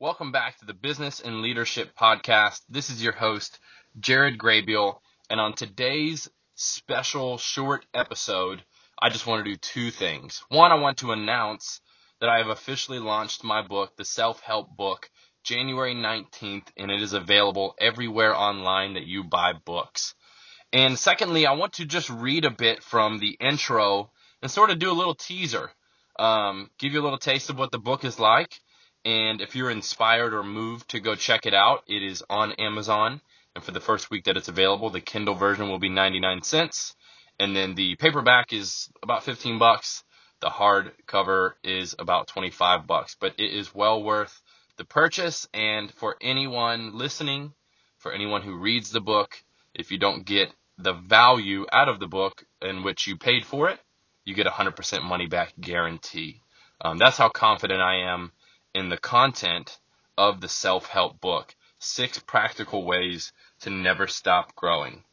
Welcome back to the Business and Leadership Podcast. This is your host, Jared Graybeal, and on today's special short episode, I just want to do two things. One, I want to announce that I have officially launched my book, the Self Help Book, January 19th, and it is available everywhere online that you buy books. And secondly, I want to just read a bit from the intro and sort of do a little teaser, um, give you a little taste of what the book is like. And if you're inspired or moved to go check it out, it is on Amazon. And for the first week that it's available, the Kindle version will be 99 cents. And then the paperback is about 15 bucks. The hardcover is about 25 bucks, but it is well worth the purchase. And for anyone listening, for anyone who reads the book, if you don't get the value out of the book in which you paid for it, you get 100% money back guarantee. Um, that's how confident I am in the content of the self help book Six Practical Ways to Never Stop Growing.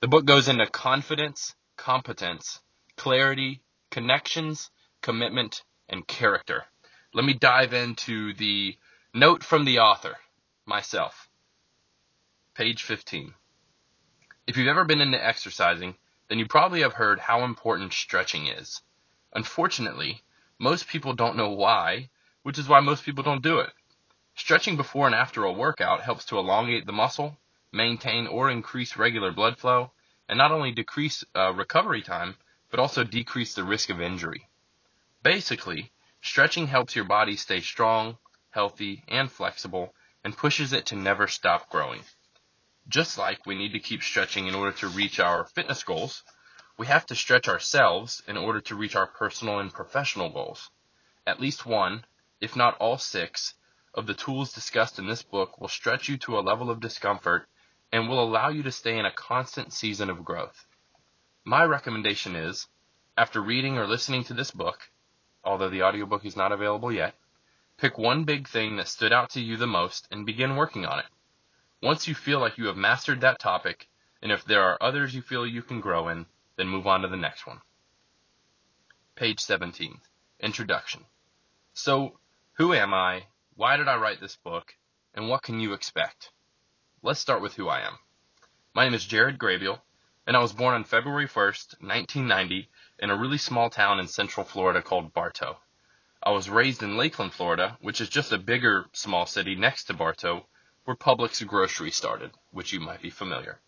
The book goes into confidence, competence, clarity, connections, commitment, and character. Let me dive into the note from the author, myself. Page 15. If you've ever been into exercising, then you probably have heard how important stretching is. Unfortunately, most people don't know why which is why most people don't do it. Stretching before and after a workout helps to elongate the muscle, maintain or increase regular blood flow, and not only decrease uh, recovery time, but also decrease the risk of injury. Basically, stretching helps your body stay strong, healthy, and flexible, and pushes it to never stop growing. Just like we need to keep stretching in order to reach our fitness goals, we have to stretch ourselves in order to reach our personal and professional goals. At least one, if not all six, of the tools discussed in this book will stretch you to a level of discomfort and will allow you to stay in a constant season of growth. My recommendation is, after reading or listening to this book, although the audiobook is not available yet, pick one big thing that stood out to you the most and begin working on it. Once you feel like you have mastered that topic, and if there are others you feel you can grow in, then move on to the next one. Page 17. Introduction. So, who am I? Why did I write this book? And what can you expect? Let's start with who I am. My name is Jared Graybeal, and I was born on February 1st, 1990, in a really small town in central Florida called Bartow. I was raised in Lakeland, Florida, which is just a bigger small city next to Bartow, where Publix grocery started, which you might be familiar.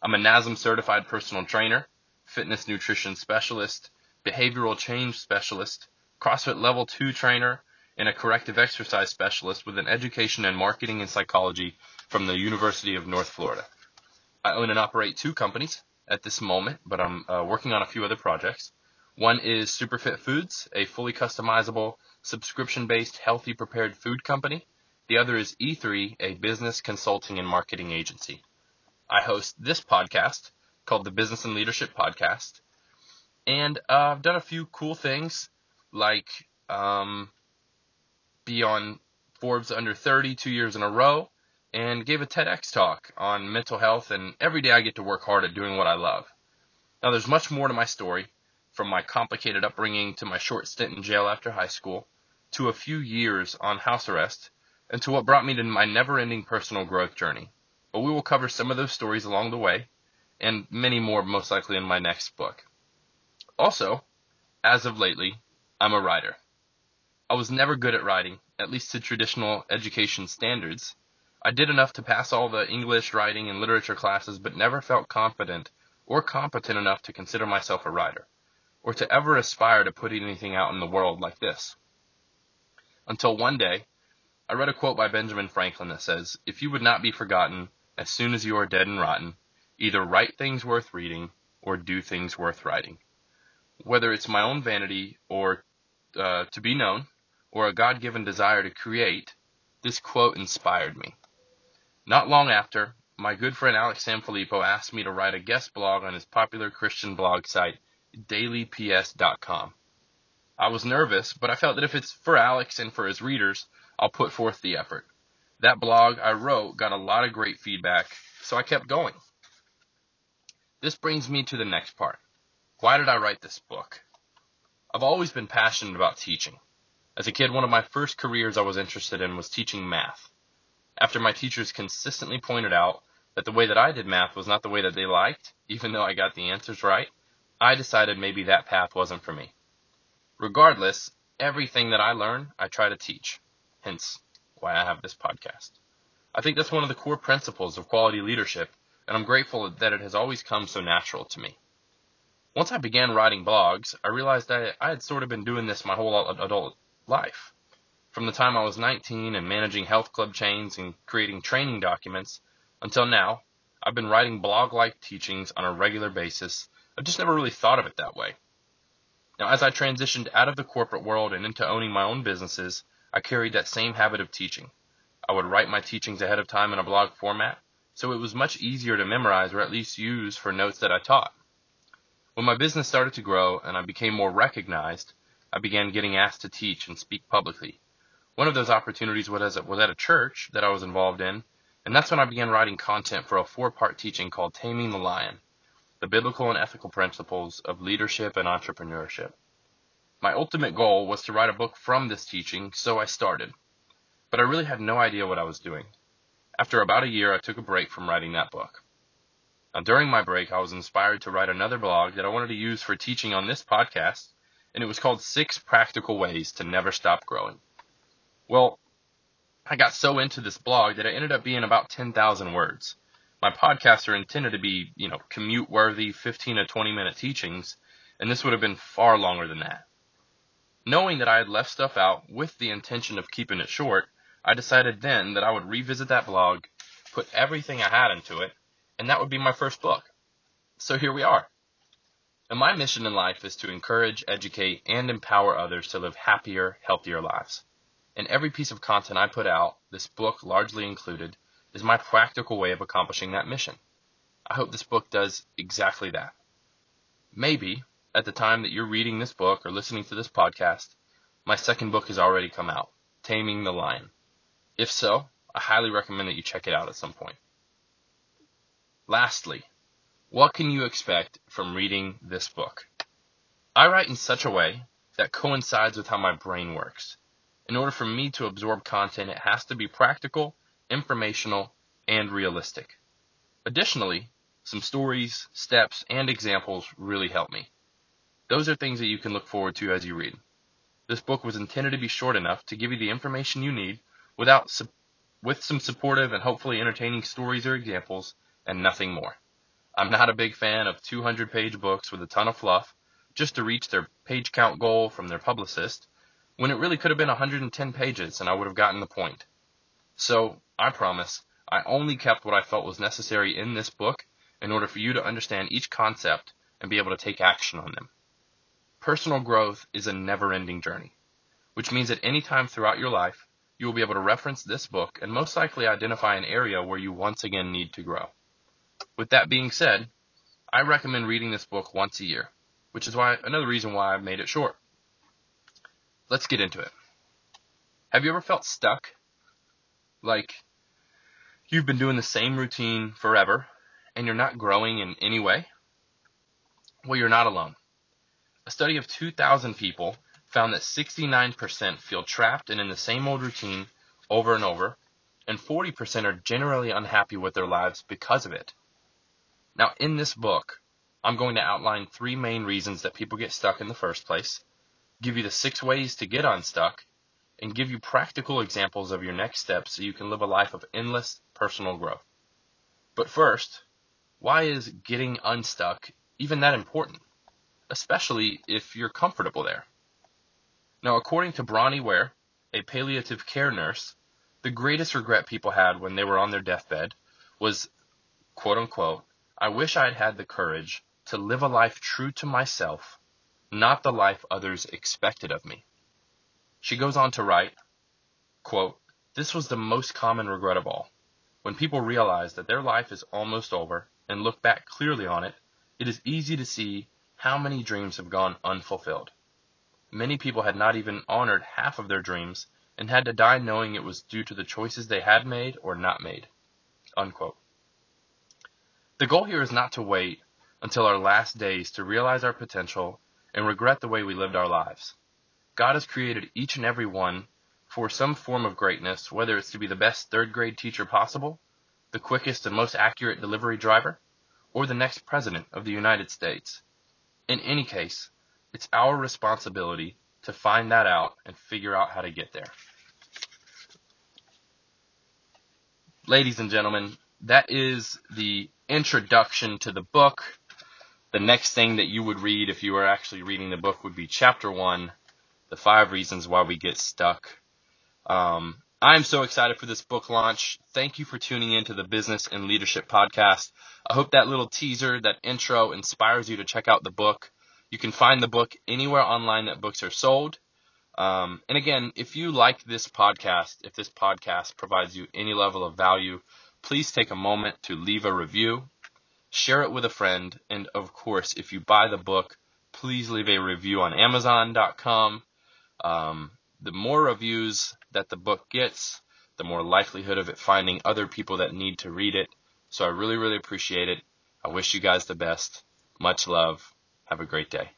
I'm a NASM certified personal trainer, fitness nutrition specialist, behavioral change specialist, CrossFit level 2 trainer, and a corrective exercise specialist with an education in marketing and psychology from the University of North Florida. I own and operate two companies at this moment, but I'm uh, working on a few other projects. One is Superfit Foods, a fully customizable, subscription-based, healthy prepared food company. The other is E3, a business consulting and marketing agency. I host this podcast called the Business and Leadership Podcast, and uh, I've done a few cool things like um, be on Forbes Under 30 two years in a row, and gave a TEDx talk on mental health. And every day I get to work hard at doing what I love. Now, there's much more to my story, from my complicated upbringing to my short stint in jail after high school, to a few years on house arrest, and to what brought me to my never ending personal growth journey. But we will cover some of those stories along the way, and many more most likely in my next book. Also, as of lately, I'm a writer. I was never good at writing, at least to traditional education standards. I did enough to pass all the English, writing, and literature classes, but never felt confident or competent enough to consider myself a writer, or to ever aspire to put anything out in the world like this. Until one day, I read a quote by Benjamin Franklin that says, If you would not be forgotten as soon as you are dead and rotten, either write things worth reading or do things worth writing. Whether it's my own vanity or uh, to be known, or a God given desire to create, this quote inspired me. Not long after, my good friend Alex Sanfilippo asked me to write a guest blog on his popular Christian blog site, dailyps.com. I was nervous, but I felt that if it's for Alex and for his readers, I'll put forth the effort. That blog I wrote got a lot of great feedback, so I kept going. This brings me to the next part. Why did I write this book? I've always been passionate about teaching. As a kid, one of my first careers I was interested in was teaching math. After my teachers consistently pointed out that the way that I did math was not the way that they liked, even though I got the answers right, I decided maybe that path wasn't for me. Regardless, everything that I learn, I try to teach. Hence why I have this podcast. I think that's one of the core principles of quality leadership, and I'm grateful that it has always come so natural to me. Once I began writing blogs, I realized that I had sort of been doing this my whole adult life. From the time I was 19 and managing health club chains and creating training documents until now, I've been writing blog like teachings on a regular basis. I've just never really thought of it that way. Now, as I transitioned out of the corporate world and into owning my own businesses, I carried that same habit of teaching. I would write my teachings ahead of time in a blog format, so it was much easier to memorize or at least use for notes that I taught. When my business started to grow and I became more recognized, I began getting asked to teach and speak publicly. One of those opportunities was at a church that I was involved in, and that's when I began writing content for a four part teaching called Taming the Lion The Biblical and Ethical Principles of Leadership and Entrepreneurship. My ultimate goal was to write a book from this teaching, so I started but I really had no idea what I was doing. After about a year, I took a break from writing that book. Now, during my break, I was inspired to write another blog that I wanted to use for teaching on this podcast, and it was called Six Practical Ways to Never Stop Growing. Well, I got so into this blog that it ended up being about 10,000 words. My podcasts are intended to be, you know, commute worthy 15 to 20 minute teachings, and this would have been far longer than that. Knowing that I had left stuff out with the intention of keeping it short, I decided then that I would revisit that blog, put everything I had into it, and that would be my first book. So here we are. And my mission in life is to encourage, educate, and empower others to live happier, healthier lives. And every piece of content I put out, this book largely included, is my practical way of accomplishing that mission. I hope this book does exactly that. Maybe, at the time that you're reading this book or listening to this podcast, my second book has already come out, Taming the Lion. If so, I highly recommend that you check it out at some point. Lastly, what can you expect from reading this book? I write in such a way that coincides with how my brain works. In order for me to absorb content, it has to be practical, informational, and realistic. Additionally, some stories, steps, and examples really help me. Those are things that you can look forward to as you read. This book was intended to be short enough to give you the information you need without with some supportive and hopefully entertaining stories or examples and nothing more. I'm not a big fan of 200 page books with a ton of fluff just to reach their page count goal from their publicist when it really could have been 110 pages and I would have gotten the point. So, I promise, I only kept what I felt was necessary in this book in order for you to understand each concept and be able to take action on them. Personal growth is a never ending journey, which means at any time throughout your life, you will be able to reference this book and most likely identify an area where you once again need to grow. With that being said, I recommend reading this book once a year, which is why another reason why I've made it short. Let's get into it. Have you ever felt stuck? Like you've been doing the same routine forever and you're not growing in any way? Well, you're not alone. A study of 2,000 people found that 69% feel trapped and in the same old routine over and over, and 40% are generally unhappy with their lives because of it. Now, in this book, I'm going to outline three main reasons that people get stuck in the first place, give you the six ways to get unstuck, and give you practical examples of your next steps so you can live a life of endless personal growth. But first, why is getting unstuck even that important? Especially if you're comfortable there. Now, according to Bronnie Ware, a palliative care nurse, the greatest regret people had when they were on their deathbed was, quote unquote, I wish I'd had the courage to live a life true to myself, not the life others expected of me. She goes on to write, quote, This was the most common regret of all. When people realize that their life is almost over and look back clearly on it, it is easy to see how many dreams have gone unfulfilled. Many people had not even honored half of their dreams and had to die knowing it was due to the choices they had made or not made. Unquote. The goal here is not to wait until our last days to realize our potential and regret the way we lived our lives. God has created each and every one for some form of greatness, whether it's to be the best third grade teacher possible, the quickest and most accurate delivery driver, or the next president of the United States. In any case, it's our responsibility to find that out and figure out how to get there. Ladies and gentlemen, that is the introduction to the book. The next thing that you would read if you were actually reading the book would be chapter one, the five reasons why we get stuck. Um, I'm so excited for this book launch. Thank you for tuning in to the Business and Leadership Podcast. I hope that little teaser, that intro inspires you to check out the book. You can find the book anywhere online that books are sold. Um, and again, if you like this podcast, if this podcast provides you any level of value, please take a moment to leave a review, share it with a friend, and of course, if you buy the book, please leave a review on Amazon.com. Um, the more reviews that the book gets, the more likelihood of it finding other people that need to read it. So I really, really appreciate it. I wish you guys the best. Much love. Have a great day.